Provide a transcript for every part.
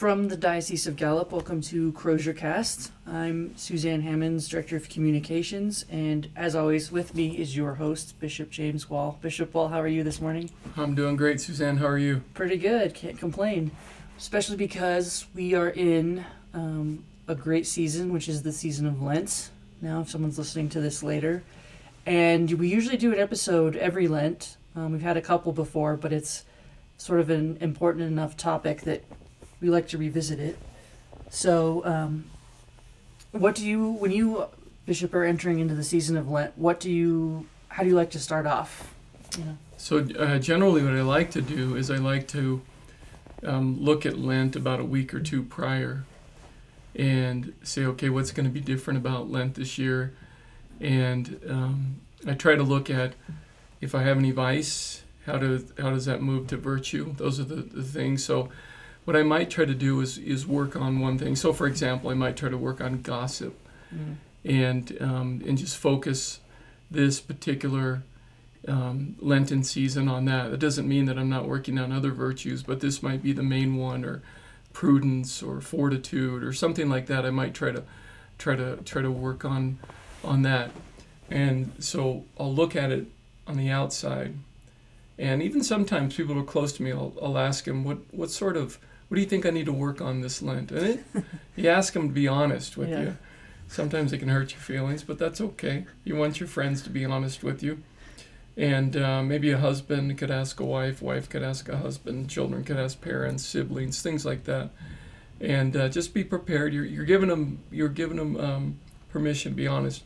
From the Diocese of Gallup, welcome to Crozier Cast. I'm Suzanne Hammonds, Director of Communications, and as always, with me is your host, Bishop James Wall. Bishop Wall, how are you this morning? I'm doing great, Suzanne. How are you? Pretty good, can't complain. Especially because we are in um, a great season, which is the season of Lent. Now, if someone's listening to this later, and we usually do an episode every Lent. Um, we've had a couple before, but it's sort of an important enough topic that we like to revisit it. So, um, what do you, when you, Bishop, are entering into the season of Lent, what do you, how do you like to start off? So, uh, generally, what I like to do is I like to um, look at Lent about a week or two prior and say, okay, what's going to be different about Lent this year? And um, I try to look at if I have any vice, how, do, how does that move to virtue? Those are the, the things. So, what I might try to do is, is work on one thing. So, for example, I might try to work on gossip mm. and, um, and just focus this particular um, Lenten season on that. That doesn't mean that I'm not working on other virtues, but this might be the main one, or prudence, or fortitude, or something like that. I might try to try to try to work on on that. And so I'll look at it on the outside, and even sometimes people who are close to me, I'll, I'll ask them, what what sort of what do you think I need to work on this Lent? And it, you ask them to be honest with yeah. you. Sometimes it can hurt your feelings, but that's okay. You want your friends to be honest with you. And uh, maybe a husband could ask a wife, wife could ask a husband, children could ask parents, siblings, things like that. And uh, just be prepared. You're, you're giving them you're giving them um, permission. To be honest.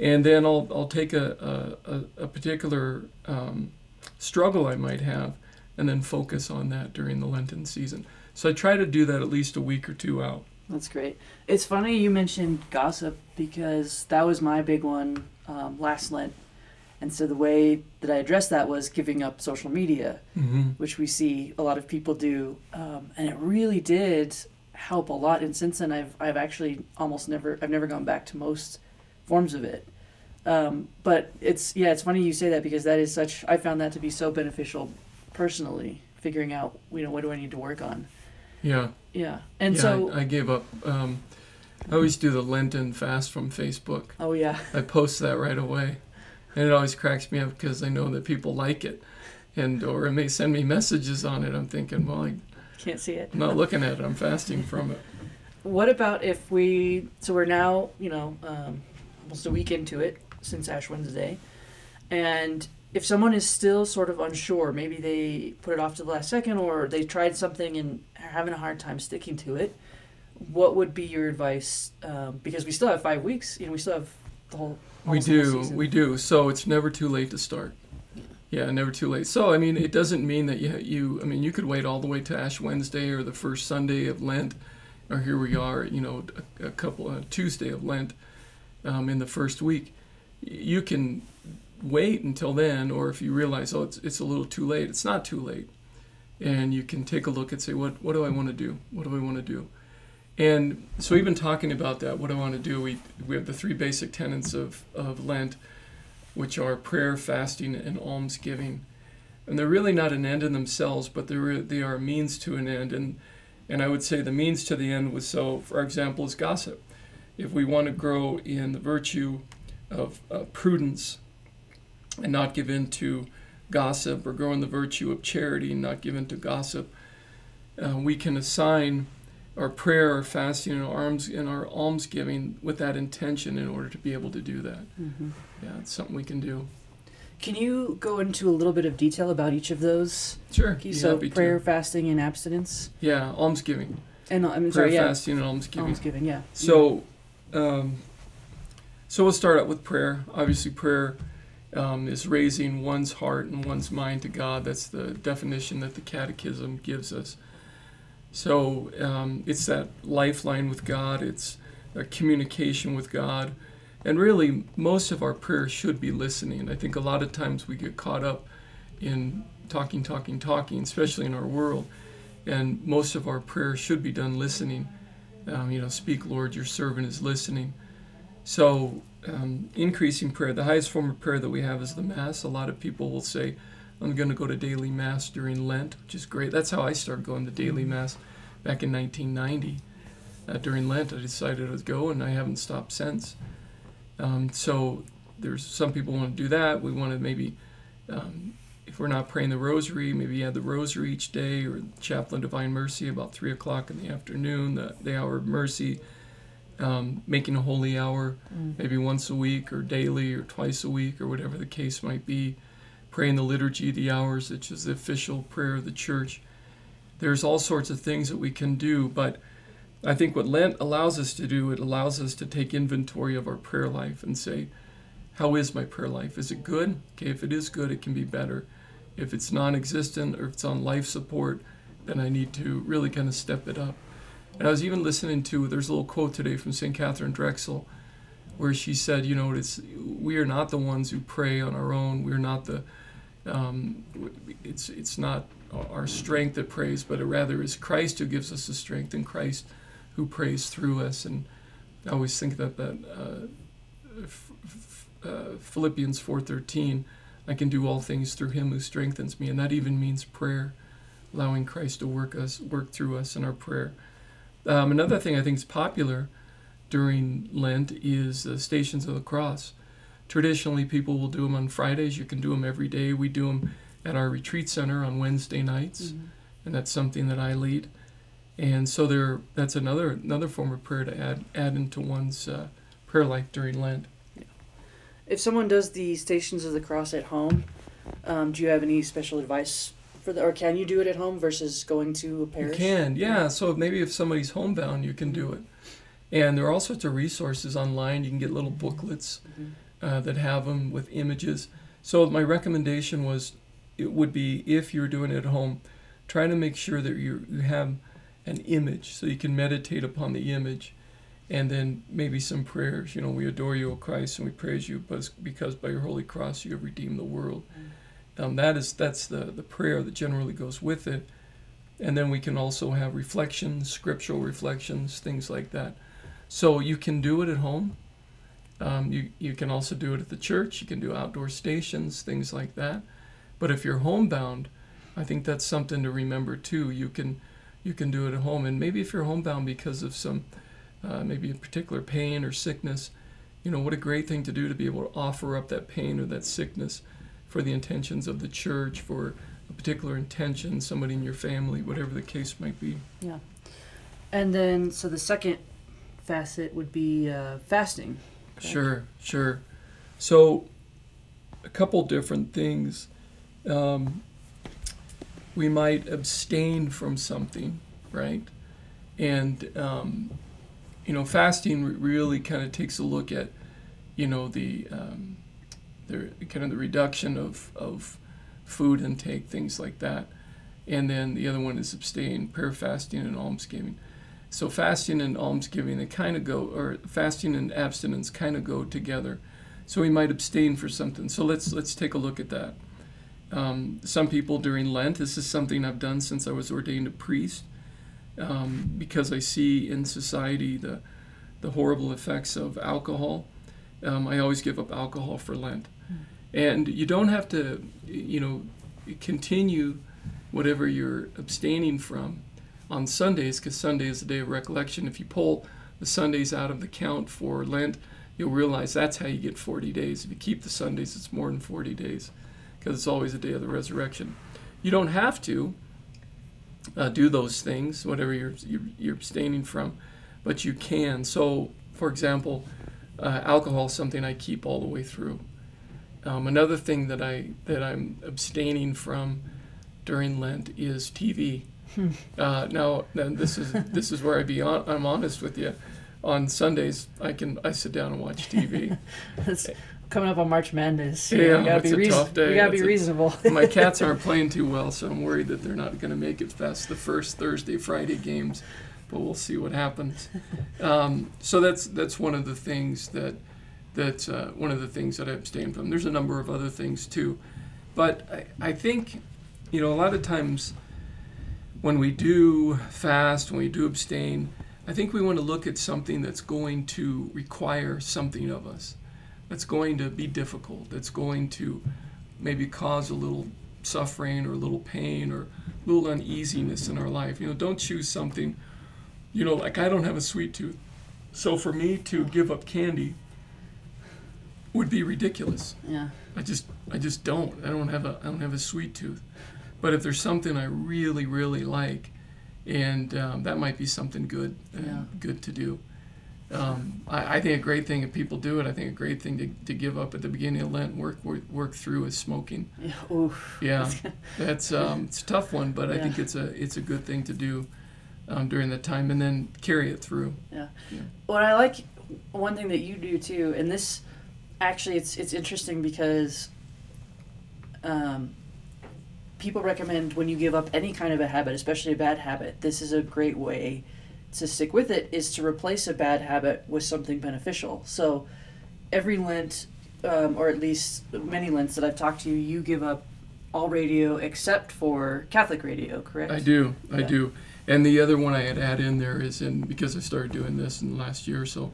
And then I'll I'll take a a, a particular um, struggle I might have, and then focus on that during the Lenten season. So I try to do that at least a week or two out. That's great. It's funny you mentioned gossip because that was my big one um, last Lent. And so the way that I addressed that was giving up social media, mm-hmm. which we see a lot of people do, um, and it really did help a lot. And since then, I've I've actually almost never I've never gone back to most forms of it. Um, but it's yeah, it's funny you say that because that is such I found that to be so beneficial personally, figuring out you know what do I need to work on. Yeah. Yeah. And yeah, so I, I gave up. Um, I always do the Lenten fast from Facebook. Oh yeah. I post that right away, and it always cracks me up because I know that people like it, and or they may send me messages on it. I'm thinking, well, I can't see it. I'm not looking at it. I'm fasting from it. What about if we? So we're now, you know, um, almost a week into it since Ash Wednesday, and if someone is still sort of unsure, maybe they put it off to the last second or they tried something and are having a hard time sticking to it, what would be your advice? Um, because we still have five weeks, you know, we still have the whole. We do, we do. So it's never too late to start. Yeah. yeah, never too late. So I mean, it doesn't mean that you, you. I mean, you could wait all the way to Ash Wednesday or the first Sunday of Lent, or here we are, you know, a, a couple uh, Tuesday of Lent, um, in the first week. You can wait until then, or if you realize, oh, it's, it's a little too late, it's not too late. And you can take a look and say, what, what do I want to do? What do I want to do? And so we've been talking about that. What do I want to do? We, we have the three basic tenets of, of Lent, which are prayer, fasting, and almsgiving. And they're really not an end in themselves, but they're, they are a means to an end. And, and I would say the means to the end was so, for example, is gossip. If we want to grow in the virtue of uh, prudence, and not give in to gossip or grow in the virtue of charity and not give in to gossip. Uh, we can assign our prayer, our fasting, and our alms and our almsgiving with that intention in order to be able to do that. Mm-hmm. Yeah, it's something we can do. Can you go into a little bit of detail about each of those? Sure. So prayer, to. fasting, and abstinence. Yeah, almsgiving. And I'm prayer, sorry, yeah. fasting, and almsgiving. Almsgiving, yeah. So, um, so we'll start out with prayer. Obviously, prayer um, is raising one's heart and one's mind to God. That's the definition that the Catechism gives us. So um, it's that lifeline with God, it's a communication with God. And really, most of our prayers should be listening. I think a lot of times we get caught up in talking, talking, talking, especially in our world. And most of our prayers should be done listening. Um, you know, speak, Lord, your servant is listening. So um, increasing prayer. The highest form of prayer that we have is the Mass. A lot of people will say, I'm going to go to daily Mass during Lent, which is great. That's how I started going to daily mm-hmm. Mass back in 1990 uh, during Lent. I decided would go, and I haven't stopped since. Um, so there's some people want to do that. We want to maybe, um, if we're not praying the Rosary, maybe add the Rosary each day or Chaplet Divine Mercy about three o'clock in the afternoon, the, the hour of mercy. Um, making a holy hour, mm. maybe once a week or daily or twice a week or whatever the case might be. Praying the liturgy the hours, which is the official prayer of the church. There's all sorts of things that we can do, but I think what Lent allows us to do, it allows us to take inventory of our prayer life and say, how is my prayer life? Is it good? Okay, if it is good, it can be better. If it's non existent or if it's on life support, then I need to really kind of step it up. And I was even listening to, there's a little quote today from St. Katharine Drexel where she said, you know, it's we are not the ones who pray on our own. We're not the, um, it's, it's not our strength that prays, but it rather is Christ who gives us the strength and Christ who prays through us. And I always think that that uh, f- f- uh, Philippians 4:13, I can do all things through Him who strengthens me, and that even means prayer, allowing Christ to work us, work through us in our prayer. Um, another thing I think is popular during Lent is uh, Stations of the Cross. Traditionally, people will do them on Fridays. You can do them every day. We do them at our retreat center on Wednesday nights, mm-hmm. and that's something that I lead and so there that's another another form of prayer to add add into one's uh, prayer life during Lent. Yeah. If someone does the Stations of the Cross at home, um, do you have any special advice for the, or can you do it at home versus going to a parish? You can, yeah. So maybe if somebody's homebound, you can do it. And there are all sorts of resources online. You can get little booklets mm-hmm. uh, that have them with images. So my recommendation was, it would be if you're doing it at home, try to make sure that you you have an image so you can meditate upon the image and then maybe some prayers you know we adore you o christ and we praise you because by your holy cross you have redeemed the world mm. Um, that is that's the, the prayer that generally goes with it. And then we can also have reflections scriptural reflections things like that. So you can do it at home. Um, you, you can also do it at the church. You can do outdoor stations things like that. But if you're homebound i think that's something to remember too. You can you can do it at home. And maybe if you're homebound because of some, uh, maybe a particular pain or sickness, you know, what a great thing to do to be able to offer up that pain or that sickness for the intentions of the church, for a particular intention, somebody in your family, whatever the case might be. Yeah. And then, so the second facet would be uh, fasting. Correct? Sure, sure. So, a couple different things. Um, we might abstain from something, right? And um, you know, fasting really kind of takes a look at, you know, the um, the kind of the reduction of of food intake, things like that. And then the other one is abstain, prayer fasting, and almsgiving. So fasting and almsgiving, they kind of go, or fasting and abstinence kind of go together. So we might abstain for something. So let's let's take a look at that. Um, some people during Lent, this is something I've done since I was ordained a priest, um, because I see in society the, the horrible effects of alcohol. Um, I always give up alcohol for Lent. And you don't have to, you know, continue whatever you're abstaining from on Sundays, because Sunday is the day of recollection. If you pull the Sundays out of the count for Lent, you'll realize that's how you get 40 days. If you keep the Sundays, it's more than 40 days because it's always the day of the resurrection. You don't have to uh, do those things, whatever you're, you're, you're, abstaining from, but you can. So, for example, uh, alcohol is something I keep all the way through. Um, another thing that I that I'm abstaining from during Lent is TV. Hmm. Uh, now, this is this is where I be on, I'm honest with you. On Sundays, I can I sit down and watch TV That's coming up on March Madness. Yeah, you gotta be a tough day. Gotta be a, reasonable. my cats aren't playing too well, so I'm worried that they're not going to make it past the first Thursday, Friday games. But we'll see what happens. Um, so that's that's one of the things that that's uh, one of the things that I abstain from. There's a number of other things too, but I, I think you know a lot of times when we do fast, when we do abstain, I think we want to look at something that's going to require something of us that's going to be difficult, that's going to maybe cause a little suffering or a little pain or a little uneasiness in our life. You know, don't choose something, you know, like I don't have a sweet tooth. So for me to give up candy would be ridiculous. Yeah. I just I just don't. I don't have a I don't have a sweet tooth. But if there's something I really really like, and um, that might be something good uh, Yeah. good to do. Um, I, I think a great thing if people do it. I think a great thing to, to give up at the beginning of Lent work work, work through is smoking. Yeah. Oof. Yeah, that's um, it's a tough one, but I think it's a it's a good thing to do um, during that time, and then carry it through. Yeah. What I like, one thing that you do too, and this actually it's it's interesting because um, people recommend when you give up any kind of a habit, especially a bad habit, this is a great way to stick with it is to replace a bad habit with something beneficial. So every Lent, um, or at least many Lents that I've talked to you, you give up all radio except for Catholic radio, correct? I do, I do. And the other one I had add in there is in because I started doing this in the last year or so,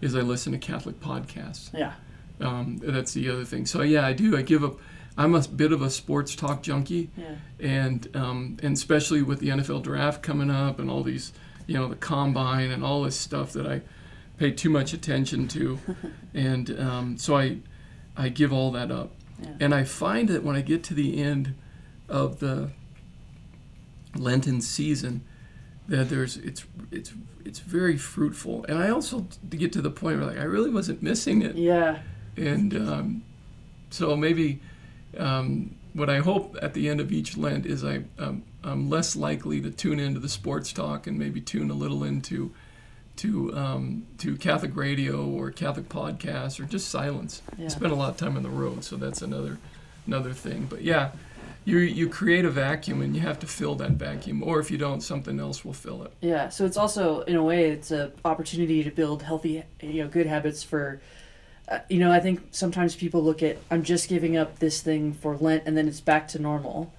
is I listen to Catholic podcasts. Yeah. Um, that's the other thing. So yeah, I do. I give up. I'm a bit of a sports talk junkie, Yeah. and um, and especially with the NFL draft coming up and all these, you know, the combine and all this stuff that I pay too much attention to, and um, so I I give all that up. Yeah. And I find that when I get to the end of the Lenten season, that there's it's it's it's very fruitful. And I also get to the point where like I really wasn't missing it, Yeah. And um, so maybe um, what I hope at the end of each Lent is I um, I'm less likely to tune into the sports talk and maybe tune a little into to um, to Catholic radio or Catholic podcasts or just silence Yeah. spend a lot of time on the road, so that's another another thing. But yeah, you you create a vacuum and you have to fill that vacuum, or if you don't, something else will fill it. Yeah, so it's also in a way it's a opportunity to build healthy, you know, good habits for. Uh, you know, I think sometimes people look at I'm just giving up this thing for Lent and then it's back to normal.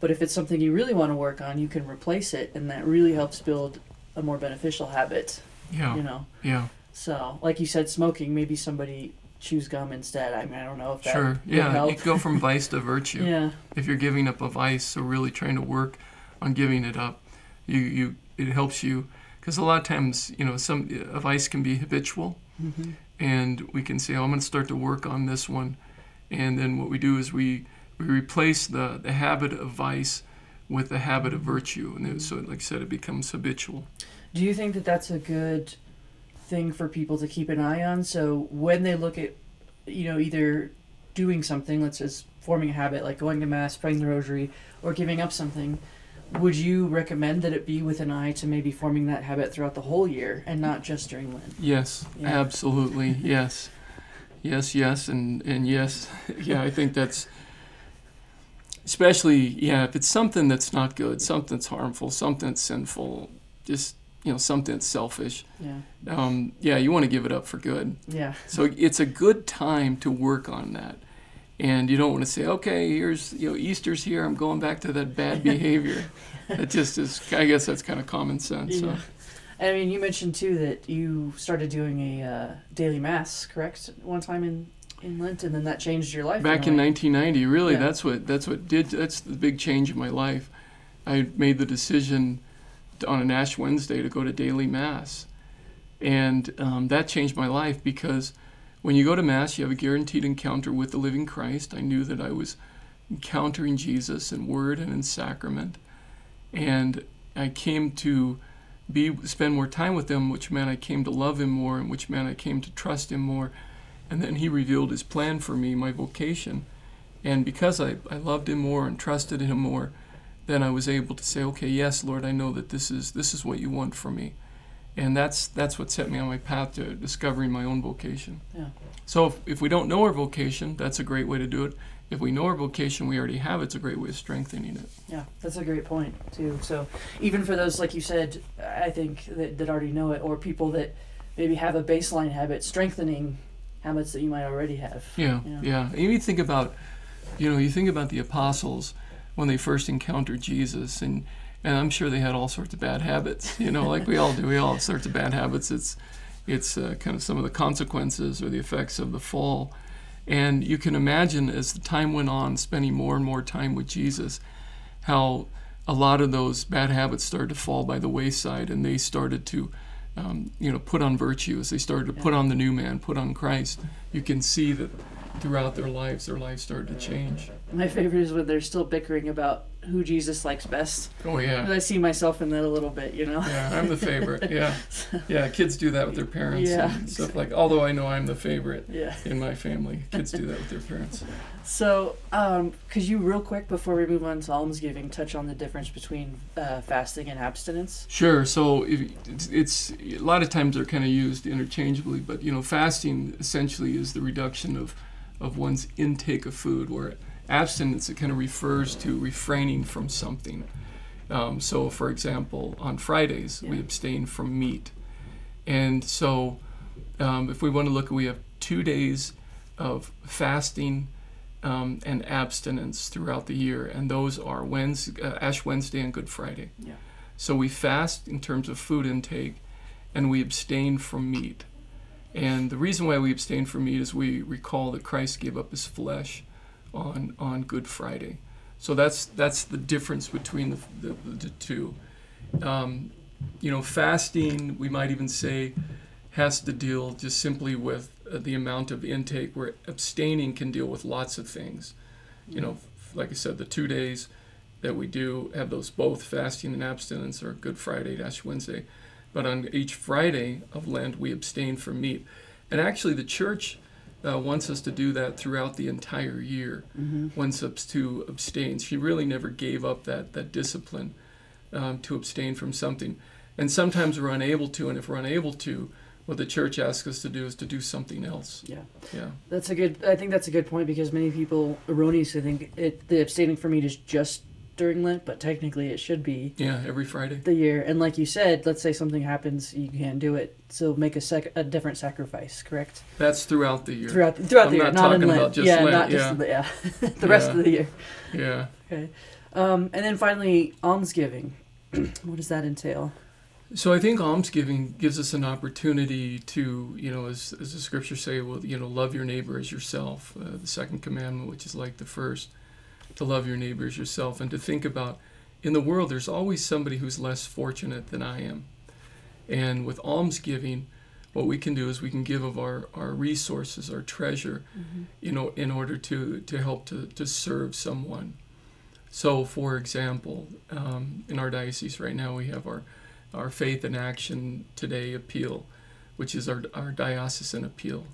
But if it's something you really want to work on, you can replace it, and that really helps build a more beneficial habit. Yeah, You know, yeah, so like you said, smoking. Maybe somebody chews gum instead. I mean, I don't know if that sure. Yeah, you go from vice to virtue. yeah, If you're giving up a vice, so really trying to work on giving it up, you you it helps you because a lot of times you know some a vice can be habitual. hmm and we can say, oh, I'm going to start to work on this one. And then what we do is we, we replace the, the habit of vice with the habit of virtue. And then, so, like I said, it becomes habitual. Do you think that that's a good thing for people to keep an eye on? So when they look at, you know, either doing something, let's just forming a habit like going to mass, praying the rosary, or giving up something, would you recommend that it be with an eye to maybe forming that habit throughout the whole year and not just during Lent? Yes, Yeah. absolutely. Yes. Yes, yes, and, and yes. yeah, I think that's especially, yeah, if it's something that's not good, something that's harmful, something that's sinful, just, you know, something that's selfish. Yeah. Um, yeah, you want to give it up for good. Yeah. So it's a good time to work on that. And you don't want to say, okay, here's, you know, Easter's here, I'm going back to that bad behavior. It just is, I guess that's kind of common sense. So. Yeah. I mean, you mentioned too that you started doing a uh, daily mass, correct? One time in, in Lent, and then that changed your life. Back a in 1990, really, Yeah. that's what that's what did that's the big change in my life. I made the decision on an Ash Wednesday to go to daily mass, and um, that changed my life because when you go to mass, you have a guaranteed encounter with the living Christ. I knew that I was encountering Jesus in word and in sacrament, and I came to be spend more time with him, which meant I came to love him more, and which meant I came to trust him more. And then he revealed his plan for me, my vocation. And because I, I loved him more and trusted him more, then I was able to say, okay, yes, Lord, I know that this is this is what you want for me. And that's that's what set me on my path to discovering my own vocation. Yeah. So if, if we don't know our vocation, that's a great way to do it. If we know our vocation, we already have. It's a great way of strengthening it. Yeah, that's a great point too. So even for those, like you said, I think that, that already know it, or people that maybe have a baseline habit, strengthening habits that you might already have. Yeah, Yeah. yeah. And you think about, you know, you think about the apostles when they first encountered Jesus, and and I'm sure they had all sorts of bad habits. You know, like we all do. We all have sorts of bad habits. It's it's uh, kind of some of the consequences or the effects of the fall. And you can imagine as the time went on, spending more and more time with Jesus, how a lot of those bad habits started to fall by the wayside and they started to um, you know put on virtues they started to put on the new man put on christ you can see that throughout their lives, their lives started to change. My favorite is when they're still bickering about who Jesus likes best. Oh yeah. I see myself in that a little bit, you know. Yeah, I'm the favorite. Yeah, yeah. Kids do that with their parents yeah, and stuff like. Although I know I'm the favorite. Yeah. In my family, kids do that with their parents. So, um, could you real quick before we move on to almsgiving, touch on the difference between uh, fasting and abstinence? Sure. So it's, it's a lot of times they're kind of used interchangeably, but you know, fasting essentially is the reduction of of one's intake of food, where abstinence it kind of refers to refraining from something. Um, so, for example, on Fridays yeah. we abstain from meat, and so um, if we want to look, we have two days of fasting um, and abstinence throughout the year, and those are Wednesday, uh, Ash Wednesday and Good Friday. Yeah. So we fast in terms of food intake, and we abstain from meat. And the reason why we abstain from meat is we recall that Christ gave up his flesh on, on Good Friday. So that's, that's the difference between the, the, the two. Um, you know, fasting, we might even say, has to deal just simply with uh, the amount of intake, where abstaining can deal with lots of things. You know, like I said, the two days that we do have those both fasting and abstinence, or Good Friday, Ash Wednesday. But on each Friday of Lent, we abstain from meat. And actually, the church uh, wants us to do that throughout the entire year, mm-hmm. to abstain. She really never gave up that, that discipline um, to abstain from something. And sometimes we're unable to, and if we're unable to, what the church asks us to do is to do something else. Yeah. Yeah. That's a good I think that's a good point because many people erroneously think it the abstaining from meat is just during Lent, but technically it should be. Yeah, every Friday. The year, and like you said, let's say something happens, you can't do it, so make a sec- a different sacrifice. Correct. That's throughout the year. Throughout throughout I'm the year, not, not in Lent. yeah, Lent, not just the, yeah, the yeah. rest of the year. Yeah. Okay, um, and then finally, almsgiving. what does that entail? So I think almsgiving gives us an opportunity to, you know, as, as the scriptures say, well, you know, love your neighbor as yourself, uh, the second commandment, which is like the first to love your neighbors yourself and to think about in the world there's always somebody who's less fortunate than I am. And with almsgiving, what we can do is we can give of our, our resources, our treasure, mm-hmm. you know, in order to, to help to, to serve someone. So, for example, um, in our diocese right now, we have our, our Faith in Action Today appeal, which is our, our diocesan appeal.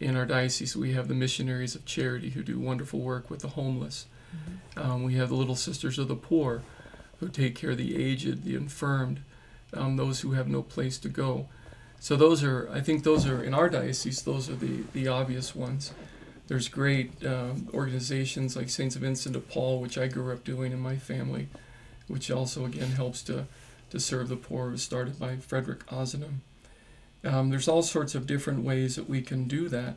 In our diocese, we have the Missionaries of Charity who do wonderful work with the homeless. Mm-hmm. Um, we have the Little Sisters of the Poor, who take care of the aged, the infirmed, um, those who have no place to go. So those are, I think, those are in our diocese. Those are the the obvious ones. There's great uh, organizations like Saints of Vincent de Paul, which I grew up doing in my family, which also again helps to to serve the poor. It was started by Frederick Ozanam. Um, there's all sorts of different ways that we can do that,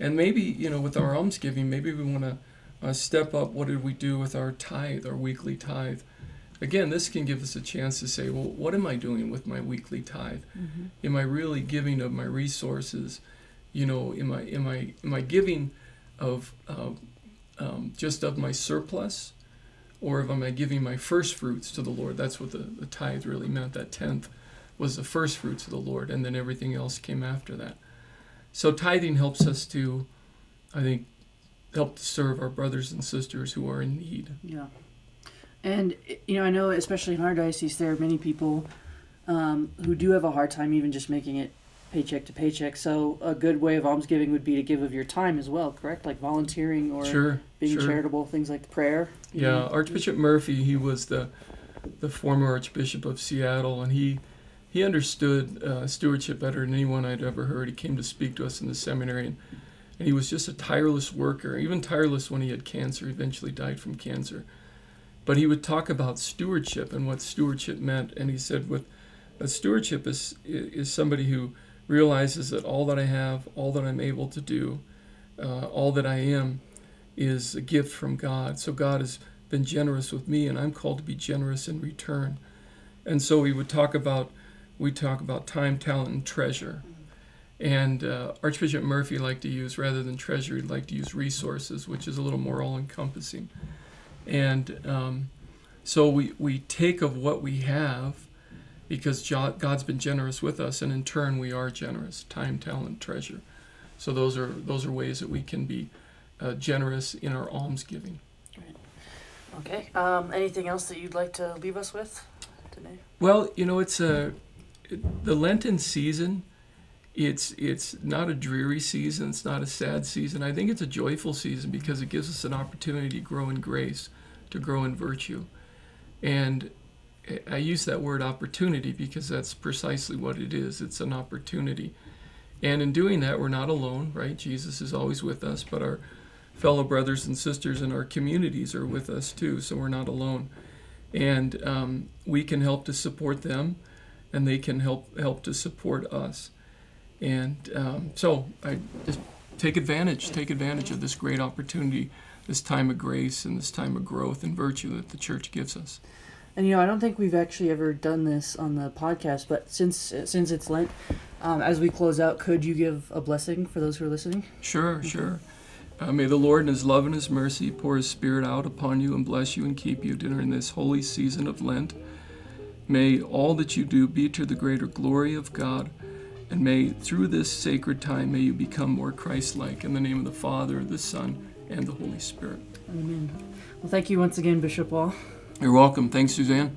and maybe you know with our almsgiving, maybe we want to uh, step up what did we do with our tithe, our weekly tithe. Again, this can give us a chance to say, well, what am I doing with my weekly tithe? Mm-hmm. Am I really giving of my resources? You know, am I am I am I giving of uh, um, just of my surplus, or am I giving my first fruits to the Lord? That's what the, the tithe really meant. That tenth was the first fruits of the Lord, and then everything else came after that. So tithing helps us to, I think, help to serve our brothers and sisters who are in need. Yeah. And, you know, I know, especially in our diocese, there are many people um, who do have a hard time even just making it paycheck to paycheck. So, a good way of almsgiving would be to give of your time as well, correct? Like volunteering or sure, being sure. charitable, things like the prayer. Yeah, know? Archbishop Murphy, he was the the former Archbishop of Seattle, and he he understood uh, stewardship better than anyone I'd ever heard. He came to speak to us in the seminary, and and he was just a tireless worker, even tireless when he had cancer, eventually died from cancer. But he would talk about stewardship and what stewardship meant, and he said, "With a stewardship is is somebody who realizes that all that I have, all that I'm able to do, uh, all that I am, is a gift from God. So God has been generous with me, and I'm called to be generous in return." And so we would talk about we talk about time, talent, and treasure And uh, Archbishop Murphy liked to use, rather than treasure, he'd to use resources, which is a little more all encompassing. And um, so we, we take of what we have because God's been generous with us, and in turn we are generous time, talent, treasure. So those are those are ways that we can be uh, generous in our almsgiving. Right. Okay. Um, anything else that you'd like to leave us with today? Well, you know, it's a the Lenten season. It's it's not a dreary season. It's not a sad season. I think it's a joyful season because it gives us an opportunity to grow in grace, to grow in virtue, and I use that word opportunity because that's precisely what it is. It's an opportunity. And in doing that, we're not alone, right? Jesus is always with us, but our fellow brothers and sisters in our communities are with us too, so we're not alone. And um, we can help to support them, and they can help help to support us. And um, so I just take advantage, take advantage of this great opportunity, this time of grace, and this time of growth and virtue that the church gives us. And you know, I don't think we've actually ever done this on the podcast, but since since it's Lent, um, as we close out, could you give a blessing for those who are listening? Sure, sure. Uh, may the Lord in His love and His mercy pour His Spirit out upon you and bless you and keep you during this holy season of Lent. May all that you do be to the greater glory of God, and may through this sacred time may you become more Christ-like. In the name of the Father, the Son, and the Holy Spirit. Amen. Well, thank you once again, Bishop Wall. You're welcome. Thanks, Suzanne.